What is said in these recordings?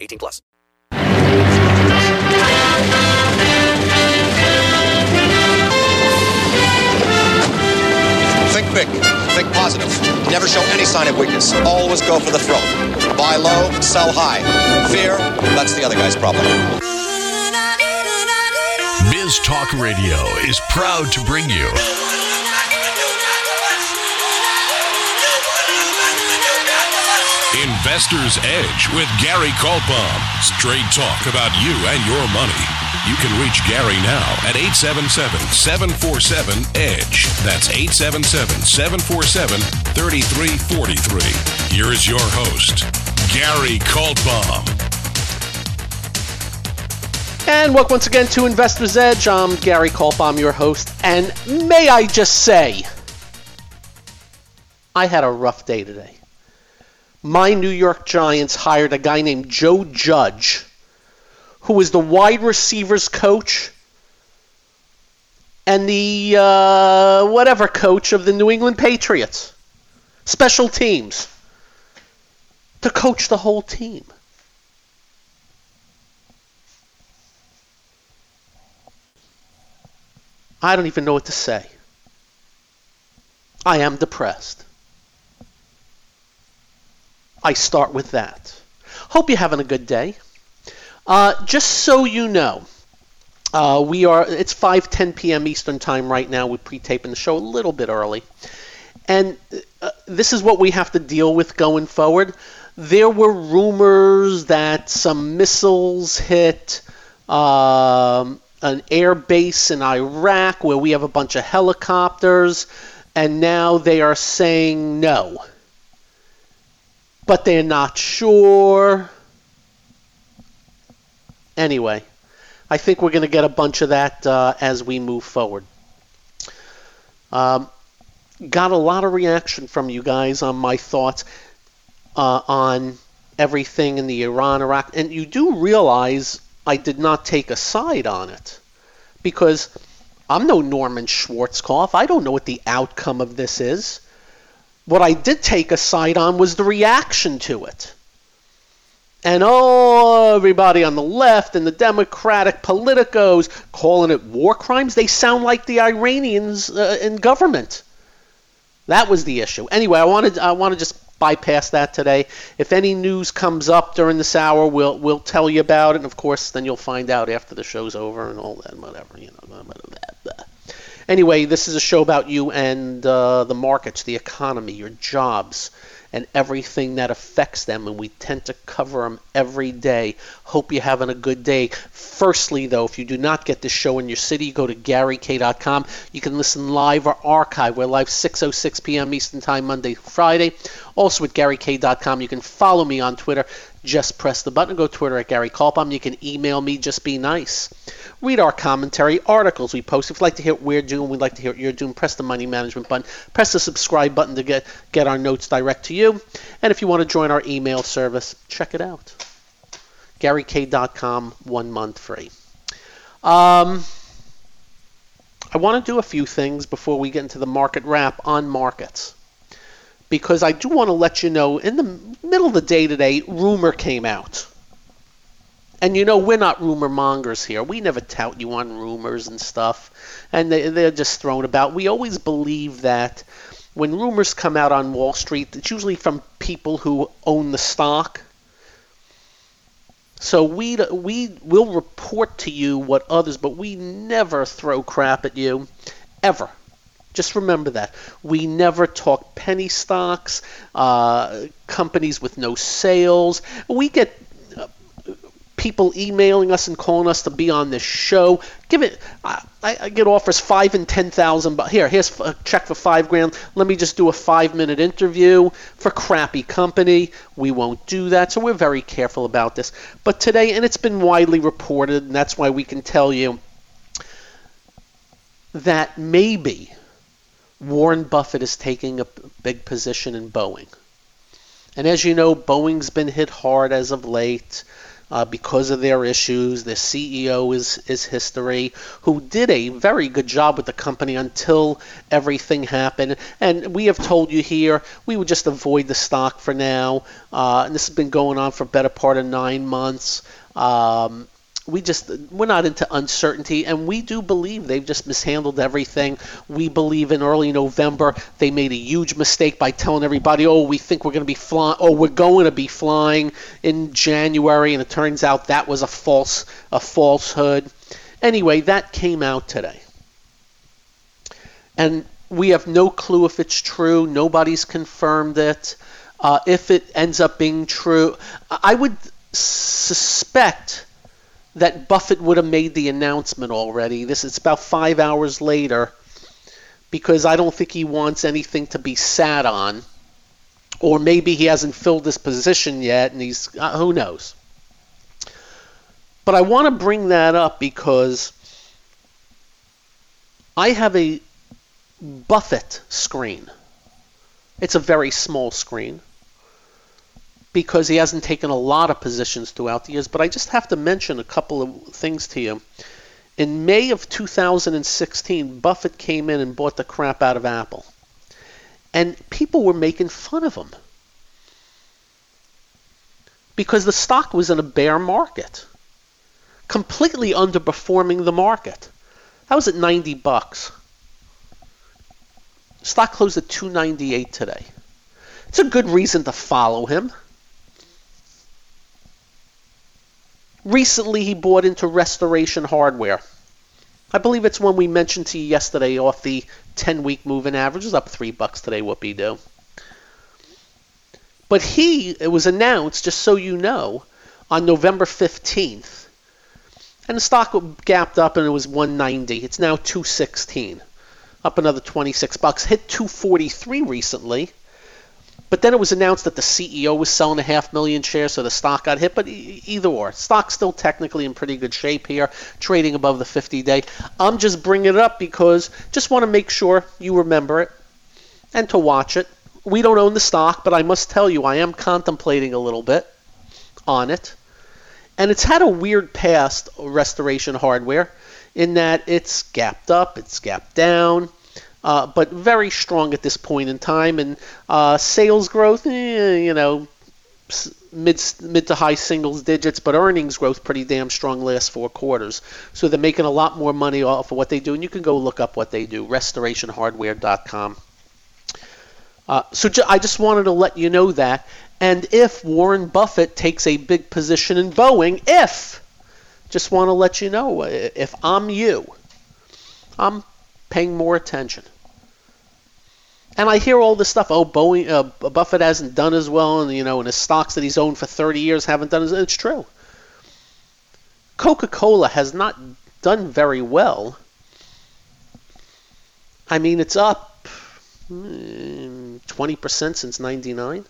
18 plus. Think big. Think positive. Never show any sign of weakness. Always go for the throat. Buy low, sell high. Fear, that's the other guy's problem. Biz Talk Radio is proud to bring you Investor's Edge with Gary Kaltbaum. Straight talk about you and your money. You can reach Gary now at 877-747-EDGE. That's 877-747-3343. Here is your host, Gary Kaltbaum. And welcome once again to Investor's Edge. I'm Gary Kaltbaum, your host. And may I just say, I had a rough day today. My New York Giants hired a guy named Joe Judge, who was the wide receivers coach and the uh, whatever coach of the New England Patriots, special teams, to coach the whole team. I don't even know what to say. I am depressed. I start with that. Hope you're having a good day. Uh, just so you know, uh, we are. It's 5:10 p.m. Eastern time right now. We're pre-taping the show a little bit early, and uh, this is what we have to deal with going forward. There were rumors that some missiles hit um, an air base in Iraq where we have a bunch of helicopters, and now they are saying no but they're not sure. Anyway, I think we're going to get a bunch of that uh, as we move forward. Um, got a lot of reaction from you guys on my thoughts uh, on everything in the Iran Iraq, and you do realize I did not take a side on it because I'm no Norman Schwarzkopf. I don't know what the outcome of this is. What I did take a side on was the reaction to it. And oh, everybody on the left and the Democratic politicos calling it war crimes, they sound like the Iranians uh, in government. That was the issue. Anyway, I wanted I want to just bypass that today. If any news comes up during this hour, we'll we'll tell you about it. And of course, then you'll find out after the show's over and all that, whatever you know. Blah, blah, blah, Anyway, this is a show about you and uh, the markets, the economy, your jobs, and everything that affects them, and we tend to cover them every day. Hope you're having a good day. Firstly, though, if you do not get this show in your city, go to GaryK.com. You can listen live or archive. We're live 6.06 p.m. Eastern Time, Monday, Friday. Also at GaryK.com. You can follow me on Twitter. Just press the button. Go to Twitter at Gary Kaltbaum. You can email me. Just be nice. Read our commentary, articles we post. If you'd like to hear what we're doing, we'd like to hear what you're doing. Press the money management button. Press the subscribe button to get, get our notes direct to you. And if you want to join our email service, check it out. GaryK.com, one month free. Um, I want to do a few things before we get into the market wrap on markets. Because I do want to let you know, in the middle of the day today, rumor came out. And you know, we're not rumor mongers here. We never tout you on rumors and stuff. And they, they're just thrown about. We always believe that when rumors come out on Wall Street, it's usually from people who own the stock. So we we will report to you what others, but we never throw crap at you, ever. Just remember that we never talk penny stocks, uh, companies with no sales. We get people emailing us and calling us to be on this show. Give it. I, I get offers five and ten thousand. But here, here's a check for five grand. Let me just do a five-minute interview for crappy company. We won't do that. So we're very careful about this. But today, and it's been widely reported, and that's why we can tell you that maybe Warren Buffett is taking a big position in Boeing. And as you know, Boeing's been hit hard as of late uh, because of their issues. The CEO is, is history, who did a very good job with the company until everything happened. And we have told you here we would just avoid the stock for now. Uh, and this has been going on for better part of nine months. Um, we just we're not into uncertainty and we do believe they've just mishandled everything. We believe in early november they made a huge mistake by telling everybody oh we think we're going to be flying oh we're going to be flying in january and it turns out that was a false a falsehood. Anyway that came out today. And we have no clue if it's true. Nobody's confirmed it. Uh, if it ends up being true i would suspect that Buffett would have made the announcement already. This is about five hours later because I don't think he wants anything to be sat on. Or maybe he hasn't filled this position yet and he's, uh, who knows. But I want to bring that up because I have a Buffett screen. It's a very small screen because he hasn't taken a lot of positions throughout the years. But I just have to mention a couple of things to you. In May of 2016, Buffett came in and bought the crap out of Apple. And people were making fun of him because the stock was in a bear market, completely underperforming the market. That was at 90 bucks. Stock closed at 298 today. It's a good reason to follow him. Recently, he bought into Restoration Hardware. I believe it's one we mentioned to you yesterday off the 10 week moving average. It's up 3 bucks today, whoopie do. But he, it was announced, just so you know, on November 15th. And the stock gapped up and it was 190. It's now 216. Up another 26 bucks. Hit 243 recently. But then it was announced that the CEO was selling a half million shares, so the stock got hit. But either or, stock's still technically in pretty good shape here, trading above the 50-day. I'm just bringing it up because just want to make sure you remember it and to watch it. We don't own the stock, but I must tell you, I am contemplating a little bit on it. And it's had a weird past, Restoration Hardware, in that it's gapped up, it's gapped down uh, but very strong at this point in time. And uh, sales growth, eh, you know, mid mid to high singles digits, but earnings growth pretty damn strong last four quarters. So they're making a lot more money off of what they do, and you can go look up what they do. RestorationHardware.com. Uh, so ju- I just wanted to let you know that. And if Warren Buffett takes a big position in Boeing, if just want to let you know, if I'm you, I'm paying more attention. And I hear all this stuff. Oh, Boeing, uh, Buffett hasn't done as well, and you know, and his stocks that he's owned for 30 years haven't done as. It's true. Coca-Cola has not done very well. I mean, it's up 20% mm, since '99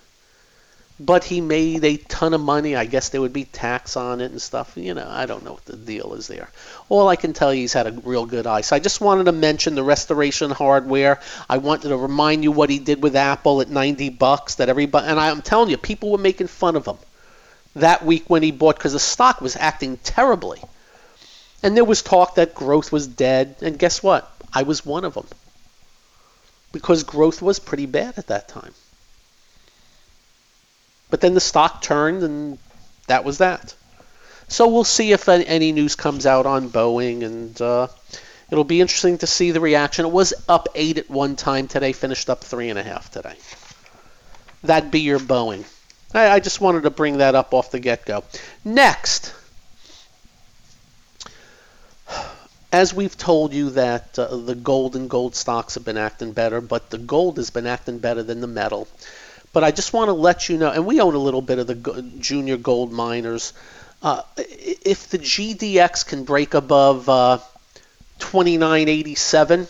but he made a ton of money. I guess there would be tax on it and stuff. You know, I don't know what the deal is there. All I can tell you, he's had a real good eye. So I just wanted to mention the restoration hardware. I wanted to remind you what he did with Apple at 90 bucks. That everybody, and I'm telling you, people were making fun of him that week when he bought because the stock was acting terribly. And there was talk that growth was dead. And guess what? I was one of them because growth was pretty bad at that time. But then the stock turned, and that was that. So we'll see if any news comes out on Boeing, and uh, it'll be interesting to see the reaction. It was up eight at one time today, finished up three and a half today. That'd be your Boeing. I, I just wanted to bring that up off the get-go. Next, as we've told you that uh, the gold and gold stocks have been acting better, but the gold has been acting better than the metal. But I just want to let you know, and we own a little bit of the junior gold miners. Uh, if the GDX can break above uh, 2987,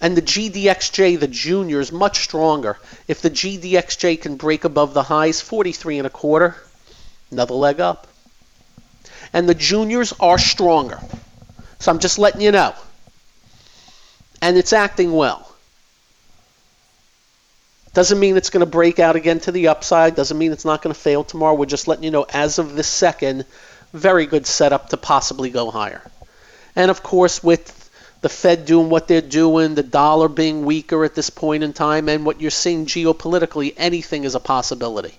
and the GDXJ, the junior, is much stronger. If the GDXJ can break above the highs, 43 and a quarter, another leg up. And the juniors are stronger. So I'm just letting you know. And it's acting well. Doesn't mean it's going to break out again to the upside. Doesn't mean it's not going to fail tomorrow. We're just letting you know, as of this second, very good setup to possibly go higher. And of course, with the Fed doing what they're doing, the dollar being weaker at this point in time, and what you're seeing geopolitically, anything is a possibility.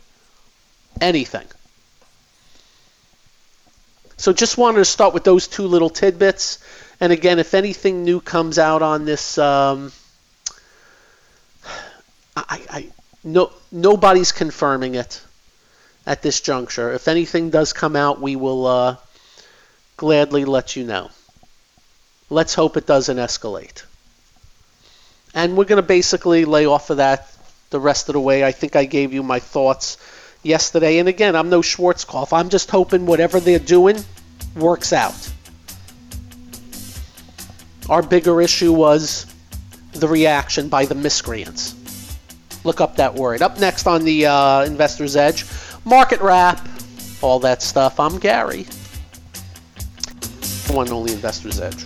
Anything. So just wanted to start with those two little tidbits. And again, if anything new comes out on this, um, I, I, no, nobody's confirming it at this juncture. If anything does come out, we will uh, gladly let you know. Let's hope it doesn't escalate. And we're going to basically lay off of that the rest of the way. I think I gave you my thoughts yesterday. And again, I'm no Schwarzkopf. I'm just hoping whatever they're doing works out. Our bigger issue was the reaction by the miscreants. Look up that word. Up next on the uh, Investor's Edge, market wrap, all that stuff. I'm Gary. One only Investor's Edge.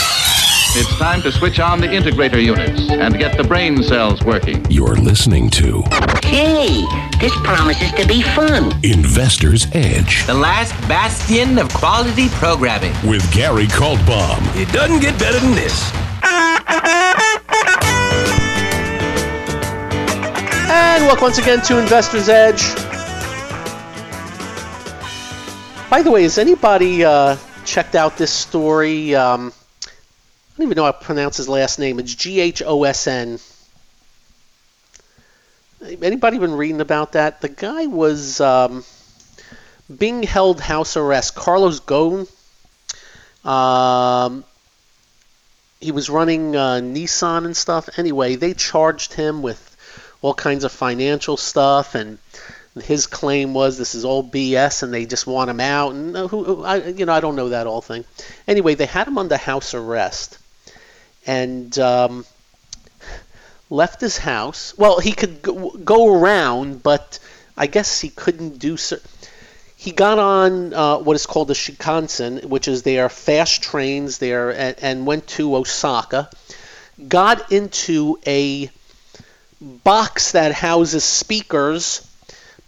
It's time to switch on the integrator units and get the brain cells working. You're listening to Hey, this promises to be fun. Investor's Edge The last bastion of quality programming. with Gary Kaltbaum. It doesn't get better than this. And welcome once again to Investor's Edge. By the way, has anybody uh, checked out this story? Um, I don't even know how to pronounce his last name. It's G H O S N. Anybody been reading about that? The guy was um, being held house arrest. Carlos Ghosn. Um, he was running uh, Nissan and stuff. Anyway, they charged him with all kinds of financial stuff, and his claim was this is all BS, and they just want him out. And uh, who, I, you know, I don't know that whole thing. Anyway, they had him under house arrest, and um, left his house. Well, he could go, go around, but I guess he couldn't do so. He got on uh, what is called the Shinkansen, which is their fast trains there, and, and went to Osaka. Got into a box that houses speakers,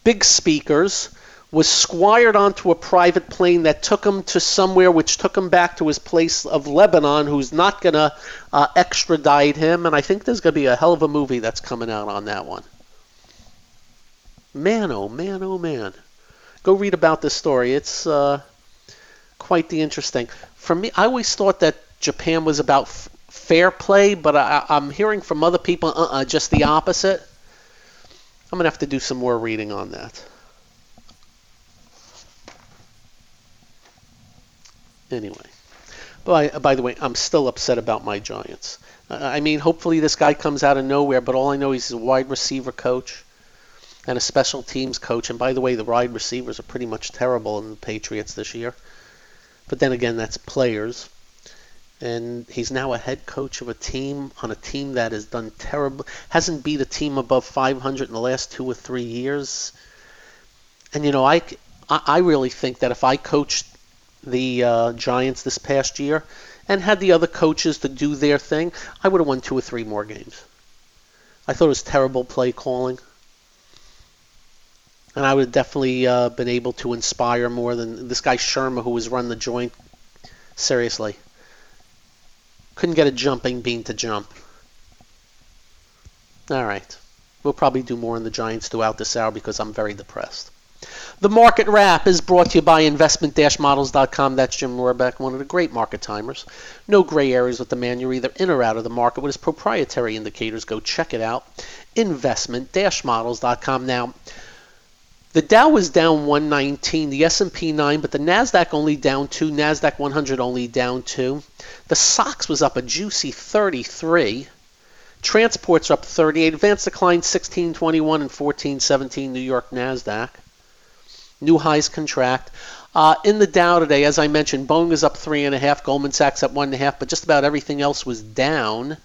big speakers, was squired onto a private plane that took him to somewhere which took him back to his place of Lebanon, who's not going to uh, extradite him. And I think there's going to be a hell of a movie that's coming out on that one. Man, oh man, oh man. Go read about this story. It's uh, quite the interesting. For me, I always thought that Japan was about f- fair play, but I, I'm hearing from other people, uh-uh, just the opposite. I'm gonna have to do some more reading on that. Anyway, by by the way, I'm still upset about my Giants. I mean, hopefully this guy comes out of nowhere, but all I know is he's a wide receiver coach and a special teams coach. And by the way, the wide receivers are pretty much terrible in the Patriots this year. But then again, that's players. And he's now a head coach of a team on a team that has done terrible, hasn't beat a team above 500 in the last two or three years. And you know, I, I really think that if I coached the uh, Giants this past year and had the other coaches to do their thing, I would have won two or three more games. I thought it was terrible play calling. And I would have definitely uh, been able to inspire more than this guy Shurmur who was running the joint. Seriously. Couldn't get a jumping bean to jump. All right. We'll probably do more on the Giants throughout this hour because I'm very depressed. The market wrap is brought to you by investment-models.com. That's Jim Rohrbeck, one of the great market timers. No gray areas with the man. You're either in or out of the market with his proprietary indicators. Go check it out. Investment-models.com. Now, the Dow was down 119, the S&P 9, but the Nasdaq only down 2, Nasdaq 100 only down 2. The SOX was up a juicy 33. Transports up 38. Advanced decline 1621 and 1417 New York Nasdaq. New highs contract. Uh, in the Dow today, as I mentioned, Boeing is up three and a half, Goldman Sachs up one and a half, but just about everything else was down.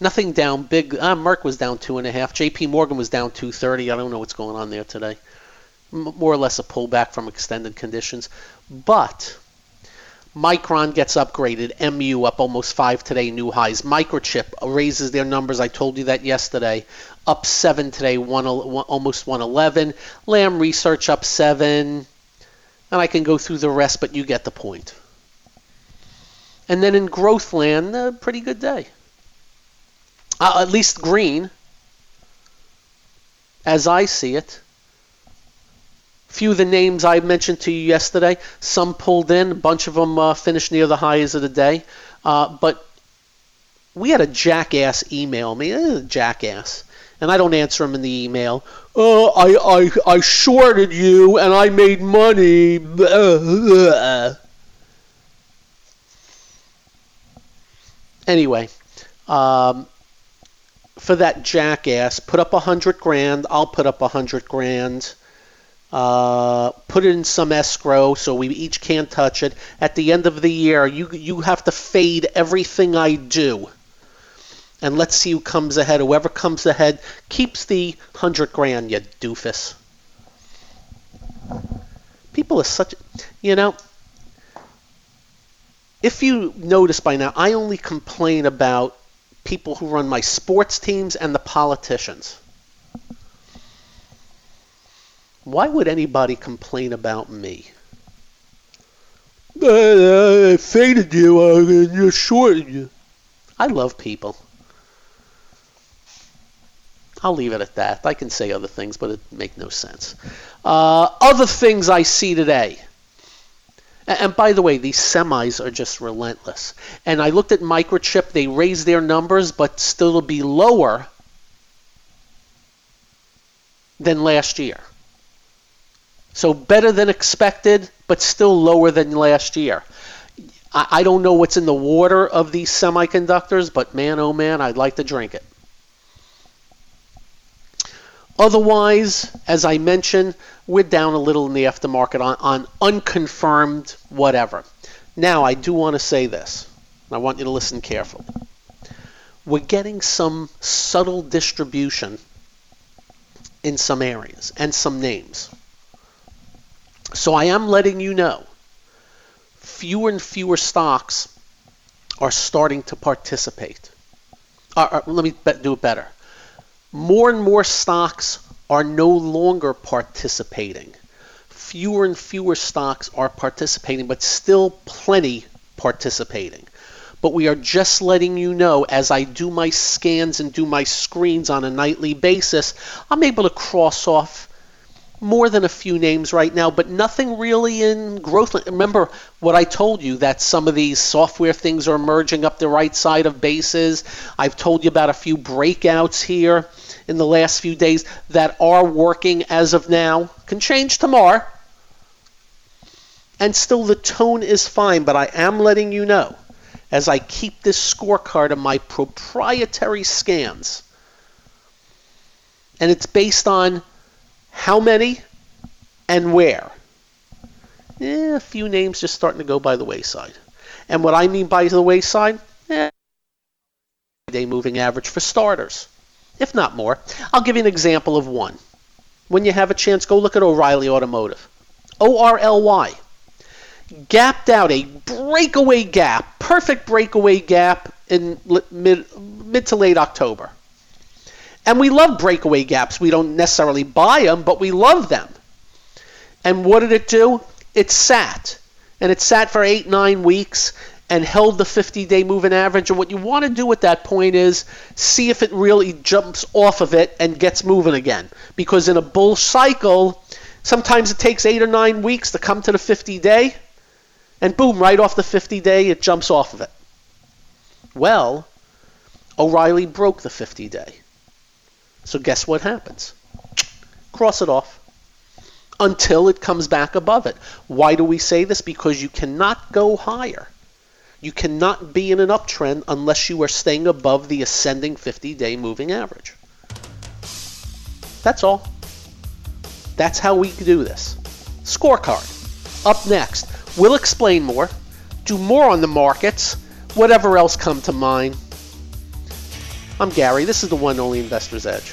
Nothing down big. Uh, Merck was down two and a half. J.P. Morgan was down 230. I don't know what's going on there today. M- more or less a pullback from extended conditions, but Micron gets upgraded. MU up almost five today, new highs. Microchip raises their numbers. I told you that yesterday. Up seven today, one, almost 111. Lam Research up seven. And I can go through the rest, but you get the point. And then in growth land, a pretty good day. Uh, at least green, as I see it few of the names I mentioned to you yesterday, some pulled in, a bunch of them uh, finished near the highs of the day. Uh, but we had a jackass email me, a jackass, and I don't answer him in the email. Oh, I, I, I shorted you and I made money. Anyway, um, for that jackass, put up a hundred grand. I'll put up a hundred grand. Uh, put it in some escrow so we each can't touch it. At the end of the year, you you have to fade everything I do. And let's see who comes ahead. Whoever comes ahead keeps the hundred grand, you doofus. People are such, you know. If you notice by now, I only complain about people who run my sports teams and the politicians. Why would anybody complain about me? Uh, I faded you, uh, you're short. I love people. I'll leave it at that. I can say other things, but it make no sense. Uh, other things I see today. And by the way, these semis are just relentless. And I looked at Microchip, they raised their numbers, but still be lower than last year. So better than expected, but still lower than last year. I, I don't know what's in the water of these semiconductors, but man, oh man, I'd like to drink it. Otherwise, as I mentioned, we're down a little in the aftermarket on, on unconfirmed whatever. Now, I do want to say this. I want you to listen carefully. We're getting some subtle distribution in some areas and some names. So I am letting you know fewer and fewer stocks are starting to participate. Uh, uh, let me do it better. More and more stocks are no longer participating. Fewer and fewer stocks are participating, but still plenty participating. But we are just letting you know as I do my scans and do my screens on a nightly basis, I'm able to cross off more than a few names right now, but nothing really in growth. Remember what I told you that some of these software things are emerging up the right side of bases. I've told you about a few breakouts here in the last few days that are working as of now. Can change tomorrow. And still the tone is fine, but I am letting you know as I keep this scorecard of my proprietary scans. And it's based on how many and where. eh, a few names just starting to go by the wayside. And what I mean by the wayside, eh, day moving average for starters, if not more. I'll give you an example of one. When you have a chance, go look at O'Reilly Automotive. O R L Y. Gapped out a breakaway gap, perfect breakaway gap in mid, mid to late October. And we love breakaway gaps. We don't necessarily buy them, but we love them. And what did it do? It sat. And it sat for eight, nine weeks and held the 50 day moving average. And what you want to do at that point is see if it really jumps off of it and gets moving again. Because in a bull cycle, sometimes it takes eight or nine weeks to come to the 50 day. And boom, right off the 50 day, it jumps off of it. Well, O'Reilly broke the 50 day. So guess what happens? Cross it off until it comes back above it. Why do we say this? Because you cannot go higher. You cannot be in an uptrend unless you are staying above the ascending 50 day moving average. That's all. That's how we do this. Scorecard. Up next. We'll explain more, do more on the markets, whatever else come to mind. I'm Gary. This is the one only Investor's Edge.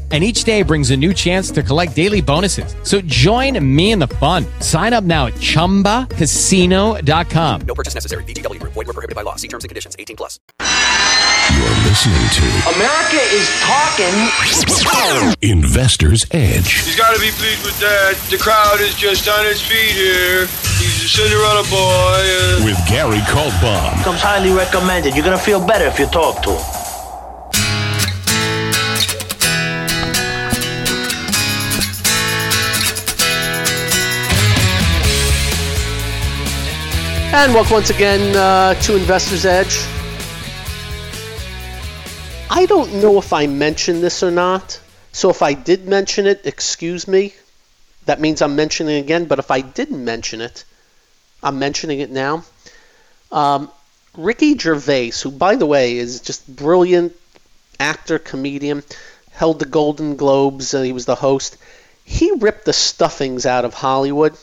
and each day brings a new chance to collect daily bonuses. So join me in the fun. Sign up now at ChumbaCasino.com. No purchase necessary. VGW. Void were prohibited by law. See terms and conditions. 18 plus. You're listening to America is talking. Investor's Edge. He's got to be pleased with that. The crowd is just on its feet here. He's a Cinderella boy. uh, With Gary Kaltbaum. Comes highly recommended. You're gonna feel better if you talk to him. And welcome once again uh, to Investor's Edge. I don't know if I mentioned this or not, so if I did mention it, excuse me. That means I'm mentioning it again, but if I didn't mention it, I'm mentioning it now. Um, Ricky Gervais, who, by the way, is just brilliant actor, comedian, held the Golden Globes, uh, he was the host. He ripped the stuffings out of Hollywood.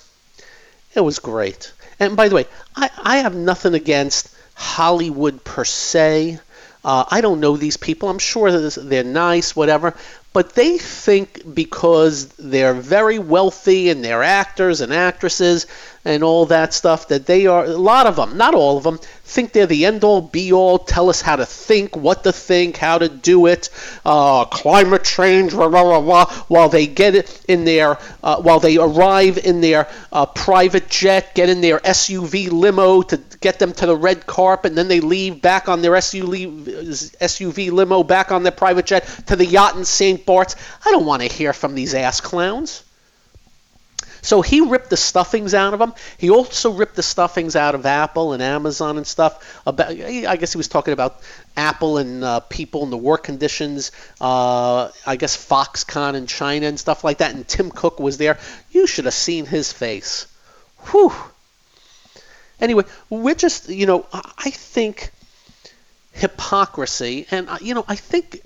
It was great. And by the way, I, I have nothing against Hollywood per se. Uh, I don't know these people. I'm sure that they're nice, whatever. But they think because they're very wealthy and they're actors and actresses and all that stuff that they are, a lot of them, not all of them, think they're the end all be all, tell us how to think, what to think, how to do it, uh, climate change, blah, blah, blah, while they get it in their, uh, while they arrive in their uh, private jet, get in their SUV limo to get them to the red carpet, and then they leave back on their SUV, SUV limo, back on their private jet to the yacht in St. Bart's. I don't want to hear from these ass clowns. So he ripped the stuffings out of them. He also ripped the stuffings out of Apple and Amazon and stuff. About, I guess he was talking about Apple and uh, people and the work conditions. Uh, I guess Foxconn in China and stuff like that. And Tim Cook was there. You should have seen his face. Whew. Anyway, we're just, you know, I think hypocrisy, and, uh, you know, I think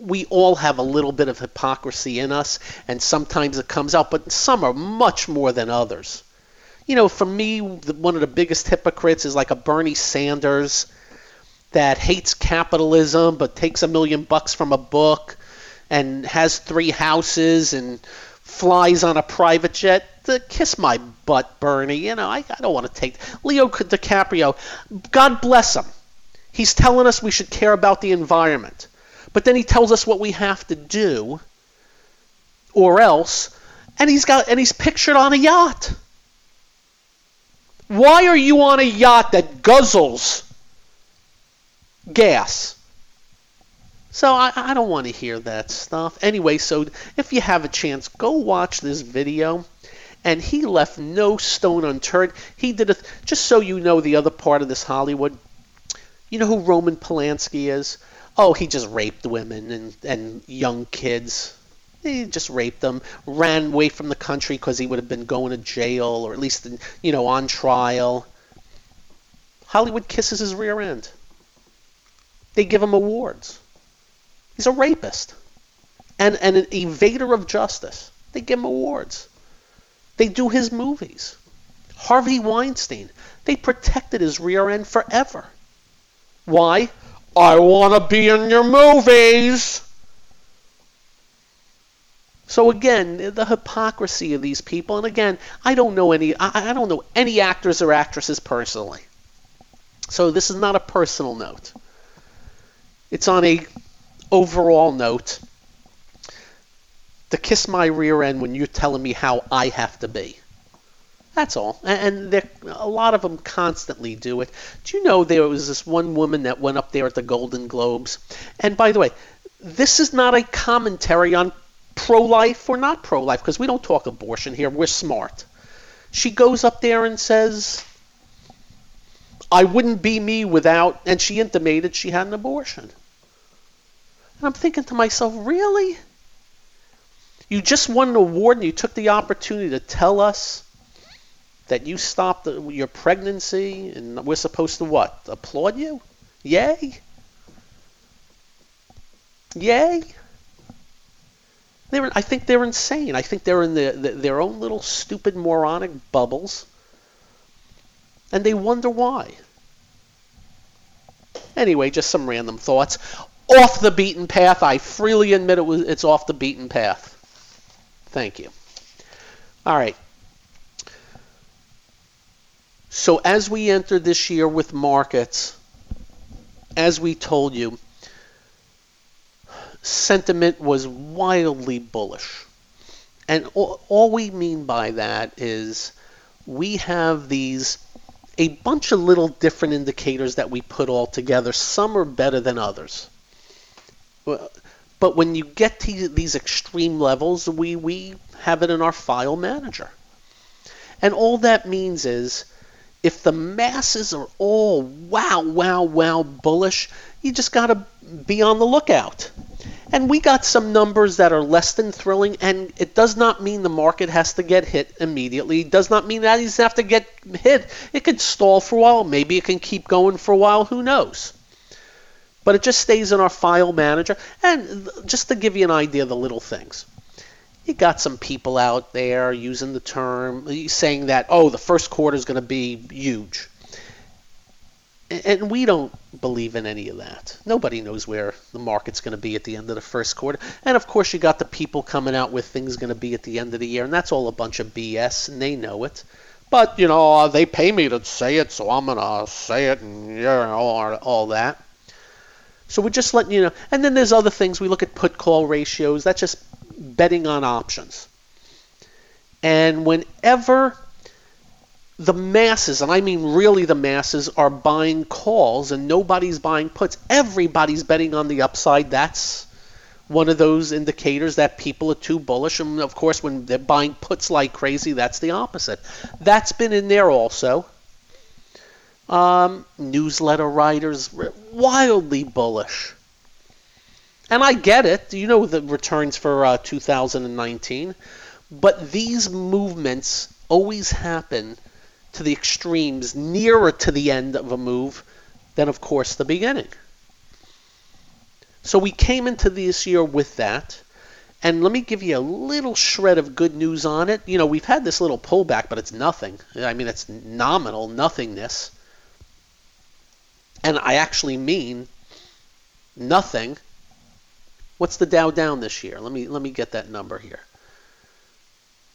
we all have a little bit of hypocrisy in us, and sometimes it comes out, but some are much more than others. You know, for me, the, one of the biggest hypocrites is like a Bernie Sanders that hates capitalism but takes a million bucks from a book and has three houses and flies on a private jet. Uh, kiss my butt, Bernie. You know, I, I don't want to take Leo DiCaprio. God bless him. He's telling us we should care about the environment. But then he tells us what we have to do or else and he's got and he's pictured on a yacht. Why are you on a yacht that guzzles gas? So I, I don't want to hear that stuff. Anyway, so if you have a chance, go watch this video. And he left no stone unturned. He did it just so you know the other part of this Hollywood. You know who Roman Polanski is? Oh, he just raped women and, and young kids. He just raped them, ran away from the country because he would have been going to jail or at least, you know, on trial. Hollywood kisses his rear end. They give him awards. He's a rapist and, and an evader of justice. They give him awards. They do his movies. Harvey Weinstein, they protected his rear end forever. Why? I want to be in your movies. So again, the hypocrisy of these people, and again, I don't know any I, I don't know any actors or actresses personally. So this is not a personal note. It's on a overall note to kiss my rear end when you're telling me how I have to be. That's all. And a lot of them constantly do it. Do you know there was this one woman that went up there at the Golden Globes? And by the way, this is not a commentary on pro life or not pro life because we don't talk abortion here. We're smart. She goes up there and says, I wouldn't be me without, and she intimated she had an abortion. And I'm thinking to myself, really? You just won an award and you took the opportunity to tell us that you stopped your pregnancy and we're supposed to what? Applaud you? Yay? Yay? They're, I think they're insane. I think they're in the, the, their own little stupid moronic bubbles, and they wonder why. Anyway, just some random thoughts. Off the beaten path. I freely admit it was it's off the beaten path. Thank you. All right. So as we enter this year with markets, as we told you, sentiment was wildly bullish. And all, we mean by that is we have these a bunch of little different indicators that we put all together. Some are better than others. But when you get to these extreme levels, we, we have it in our file manager. And all that means is if the masses are all wow, wow, wow bullish, you just got to be on the lookout. And we got some numbers that are less than thrilling, and it does not mean the market has to get hit immediately. It does not mean that he's have to get hit. It could stall for a while. Maybe it can keep going for a while. Who knows? But it just stays in our file manager. And just to give you an idea of the little things, you got some people out there using the term, saying that, oh, the first quarter is going to be huge. And we don't believe in any of that. Nobody knows where the market's going to be at the end of the first quarter. And of course, you got the people coming out with things going to be at the end of the year, and that's all a bunch of BS, and they know it. But you know, uh, they pay me to say it, so I'm gonna say it, and you know, all, all that. So we're just letting you know. And then there's other things. We look at put call ratios. That's just betting on options. And whenever the masses, and I mean really the masses, are buying calls and nobody's buying puts. Everybody's betting on the upside. That's one of those indicators that people are too bullish. And of course, when they're buying puts like crazy, that's the opposite. That's been in there also. Um, newsletter writers, wildly bullish. And I get it. You know the returns for uh, 2019. But these movements always happen to the extremes nearer to the end of a move than, of course, the beginning. So we came into this year with that. And let me give you a little shred of good news on it. You know, we've had this little pullback, but it's nothing. I mean, it's nominal nothingness. And I actually mean nothing What's the Dow down this year? Let me let me get that number here.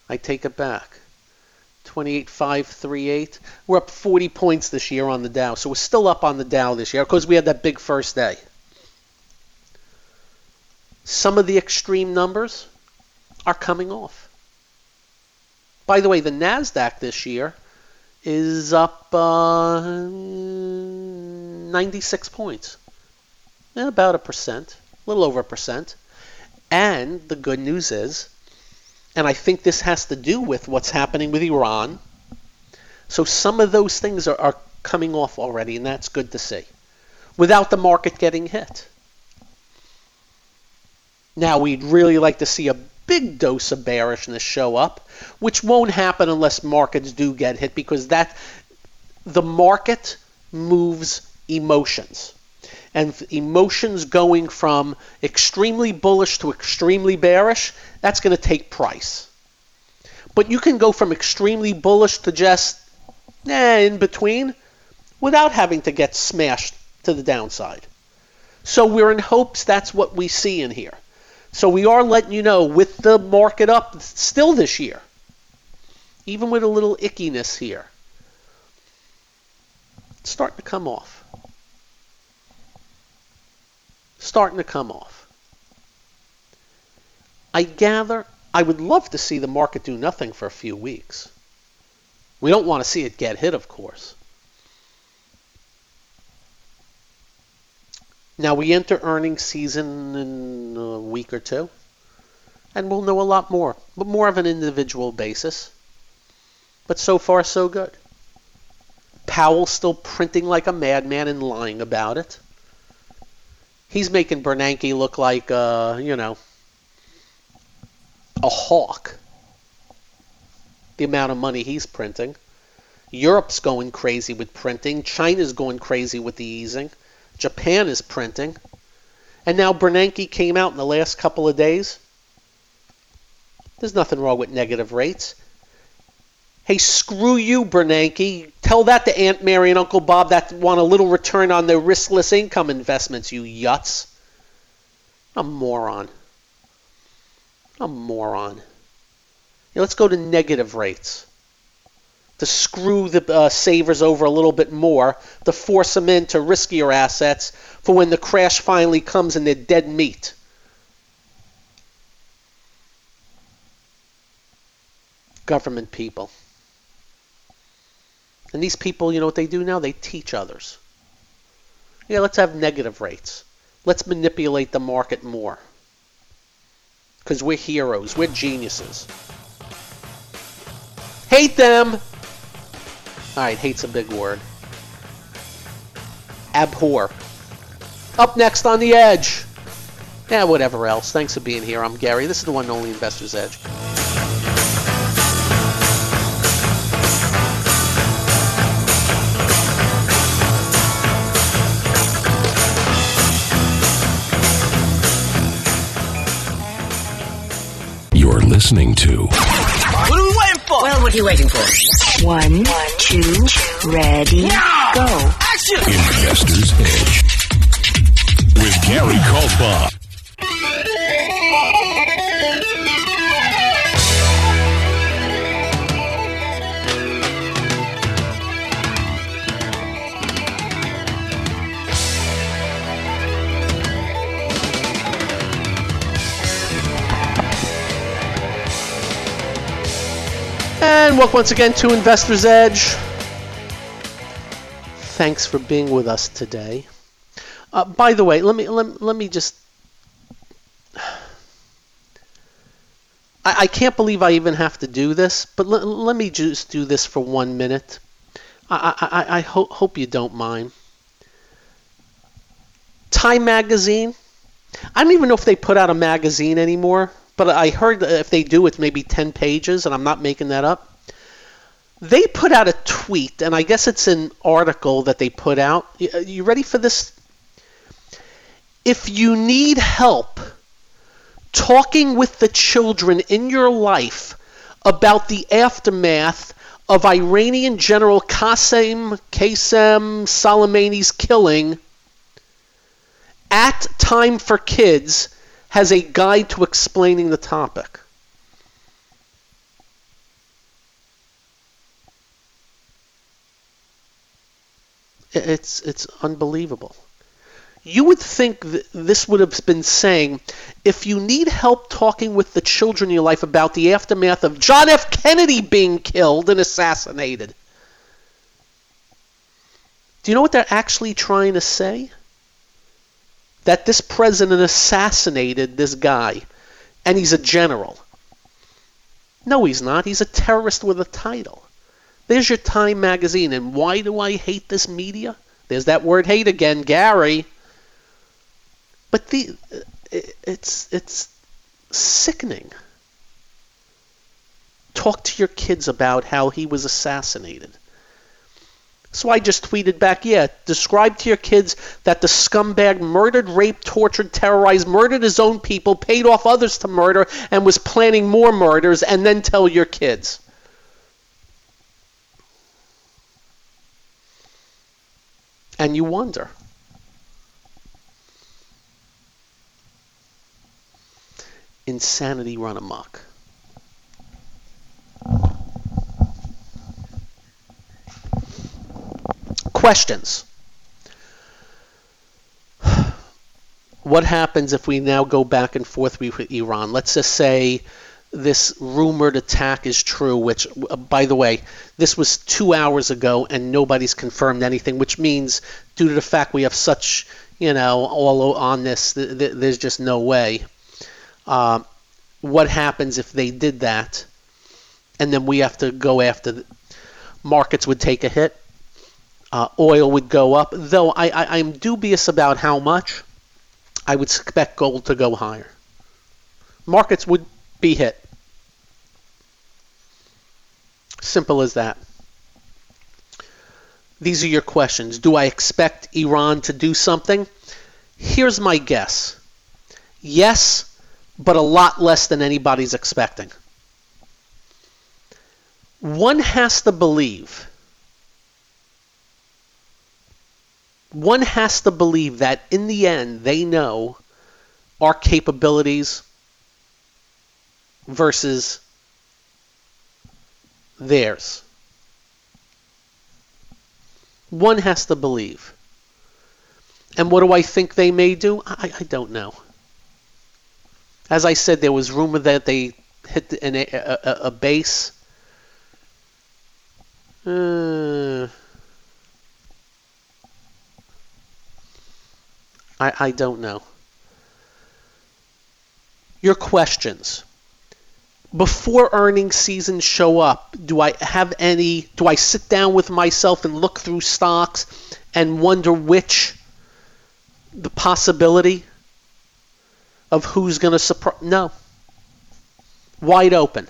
I take it back. 28,538. We're up 40 points this year on the Dow. So we're still up on the Dow this year because we had that big first day. Some of the extreme numbers are coming off. By the way, the NASDAQ this year is up uh, 96 points. About a percent, a little over a percent. And the good news is, and I think this has to do with what's happening with Iran. So some of those things are, are coming off already, and that's good to see, without the market getting hit. Now, we'd really like to see a big dose of bearishness show up, which won't happen unless markets do get hit because that the market moves emotions. And emotions going from extremely bullish to extremely bearish, that's going to take price. But you can go from extremely bullish to just eh, in between without having to get smashed to the downside. So we're in hopes that's what we see in here. So we are letting you know with the market up still this year, even with a little ickiness here, it's starting to come off. Starting to come off. I gather I would love to see the market do nothing for a few weeks. We don't want to see it get hit, of course. Now we enter earnings season in a week or two, and we'll know a lot more, but more of an individual basis. But so far, so good. Powell still printing like a madman and lying about it. He's making Bernanke look like, uh, you know, a hawk. The amount of money he's printing. Europe's going crazy with printing. China's going crazy with the easing. Japan is printing. And now Bernanke came out in the last couple of days. There's nothing wrong with negative rates. Hey, screw you, Bernanke. Tell that to Aunt Mary and Uncle Bob that want a little return on their riskless income investments, you yuts. A moron. A moron. let's go to negative rates to screw the uh, savers over a little bit more, to force them into riskier assets for when the crash finally comes and they're dead meat. Government people. And these people, you know what they do now? They teach others. Yeah, let's have negative rates. Let's manipulate the market more. Because we're heroes. We're geniuses. Hate them! Alright, hate's a big word. Abhor. Up next on the edge. Yeah, whatever else. Thanks for being here. I'm Gary. This is the one and only Investor's Edge. Listening to What are we waiting for? Well, what are you waiting for? One, two, ready, go. Action! Investor's Edge with Gary Kaltbaum. And welcome once again to Investor's Edge. Thanks for being with us today. Uh, by the way, let me let, let me just. I, I can't believe I even have to do this, but let, let me just do this for one minute. I, I, I ho- hope you don't mind. Time Magazine. I don't even know if they put out a magazine anymore, but I heard if they do, it's maybe 10 pages, and I'm not making that up. They put out a tweet, and I guess it's an article that they put out. You, uh, you ready for this? If you need help talking with the children in your life about the aftermath of Iranian General Qasem Qasem Soleimani's killing, at Time for Kids has a guide to explaining the topic. It's it's unbelievable. You would think that this would have been saying, if you need help talking with the children in your life about the aftermath of John F. Kennedy being killed and assassinated. Do you know what they're actually trying to say? That this president assassinated this guy, and he's a general. No, he's not. He's a terrorist with a title. There's your Time magazine. And why do I hate this media? There's that word hate again, Gary. But the uh, it's it's sickening. Talk to your kids about how he was assassinated. So I just tweeted back, yeah, describe to your kids that the scumbag murdered, raped, tortured, terrorized, murdered his own people, paid off others to murder, and was planning more murders, and then tell your kids. And you wonder. Insanity run amok. Questions. What happens if we now go back and forth with Iran? Let's just say this rumored attack is true, which, uh, by the way, this was two hours ago and nobody's confirmed anything, which means, due to the fact we have such, you know, all on this, th- th- there's just no way. Uh, what happens if they did that? And then we have to go after the markets would take a hit. Uh, oil would go up though I, I, i'm dubious about how much. I would expect gold to go higher. Markets would be hit simple as that. These are your questions. Do i expect iran to do something? Here's my guess. Yes but a lot less than anybody's expecting. One has to believe, one has to believe that in the end they know our capabilities versus theirs. One has to believe. And what do I think they may do? I, I don't know. As I said, there was rumor that they hit an, a, a, a, base. Uh, I, I don't know. Your questions. Before earnings season show up, do I have any? Do I sit down with myself and look through stocks and wonder which the possibility of who's going to surprise. No. Wide open.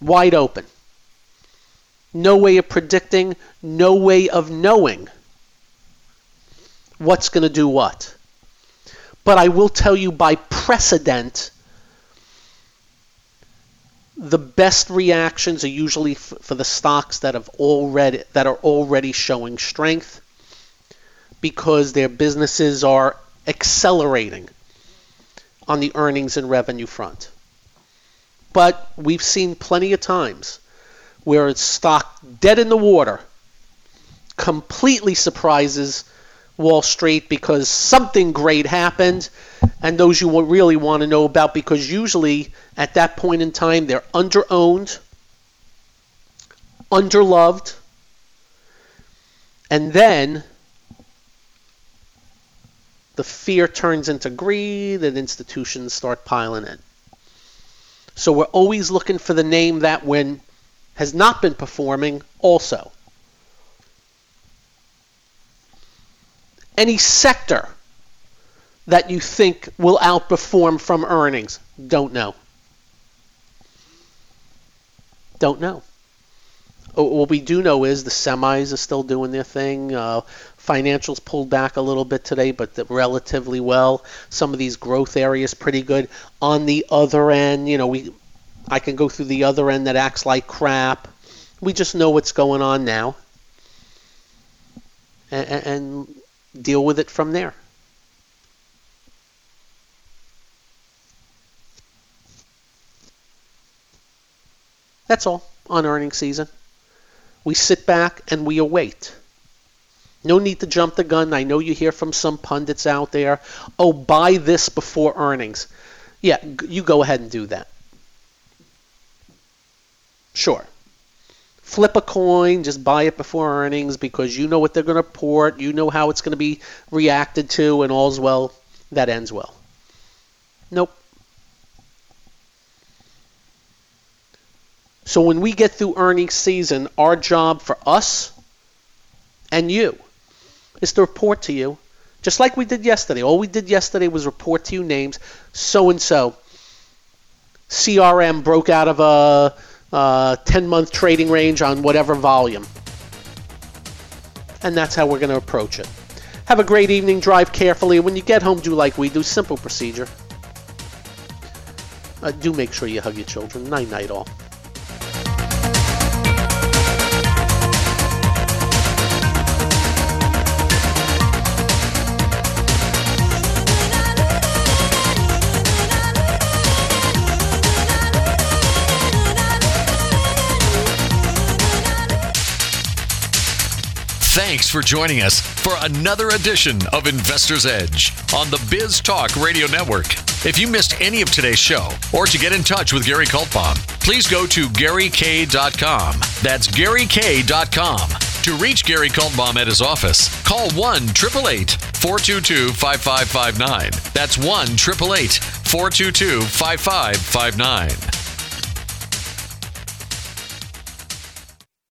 Wide open. No way of predicting, no way of knowing what's going to do what. But I will tell you by precedent, the best reactions are usually f- for the stocks that have already that are already showing strength because their businesses are accelerating on the earnings and revenue front. But we've seen plenty of times where it's stock dead in the water, completely surprises Wall Street because something great happened, and those you really want to know about because usually at that point in time they're underowned, underloved, and then the fear turns into greed and institutions start piling in. So we're always looking for the name that when has not been performing also. Any sector that you think will outperform from earnings, don't know. Don't know. What we do know is the semis are still doing their thing. Uh, Financials pulled back a little bit today, but relatively well. Some of these growth areas pretty good. On the other end, you know, we I can go through the other end that acts like crap. We just know what's going on now, and, and deal with it from there. That's all on earnings season. We sit back and we await. No need to jump the gun. I know you hear from some pundits out there, oh, buy this before earnings. Yeah, you go ahead and do that. Sure. Flip a coin, just buy it before earnings because you know what they're going to port, you know how it's going to be reacted to, and all's well that ends well. Nope. So when we get through earnings season, our job for us and you is to report to you, just like we did yesterday. All we did yesterday was report to you names. So and so. CRM broke out of a, a 10 month trading range on whatever volume. And that's how we're going to approach it. Have a great evening. Drive carefully. When you get home, do like we do. Simple procedure. Uh, do make sure you hug your children. Night night, all. Thanks for joining us for another edition of Investor's Edge on the Biz Talk Radio Network. If you missed any of today's show or to get in touch with Gary Kaltbaum, please go to GaryK.com. That's GaryK.com. To reach Gary Kaltbaum at his office, call 1 888 422 5559. That's 1 888 422 5559.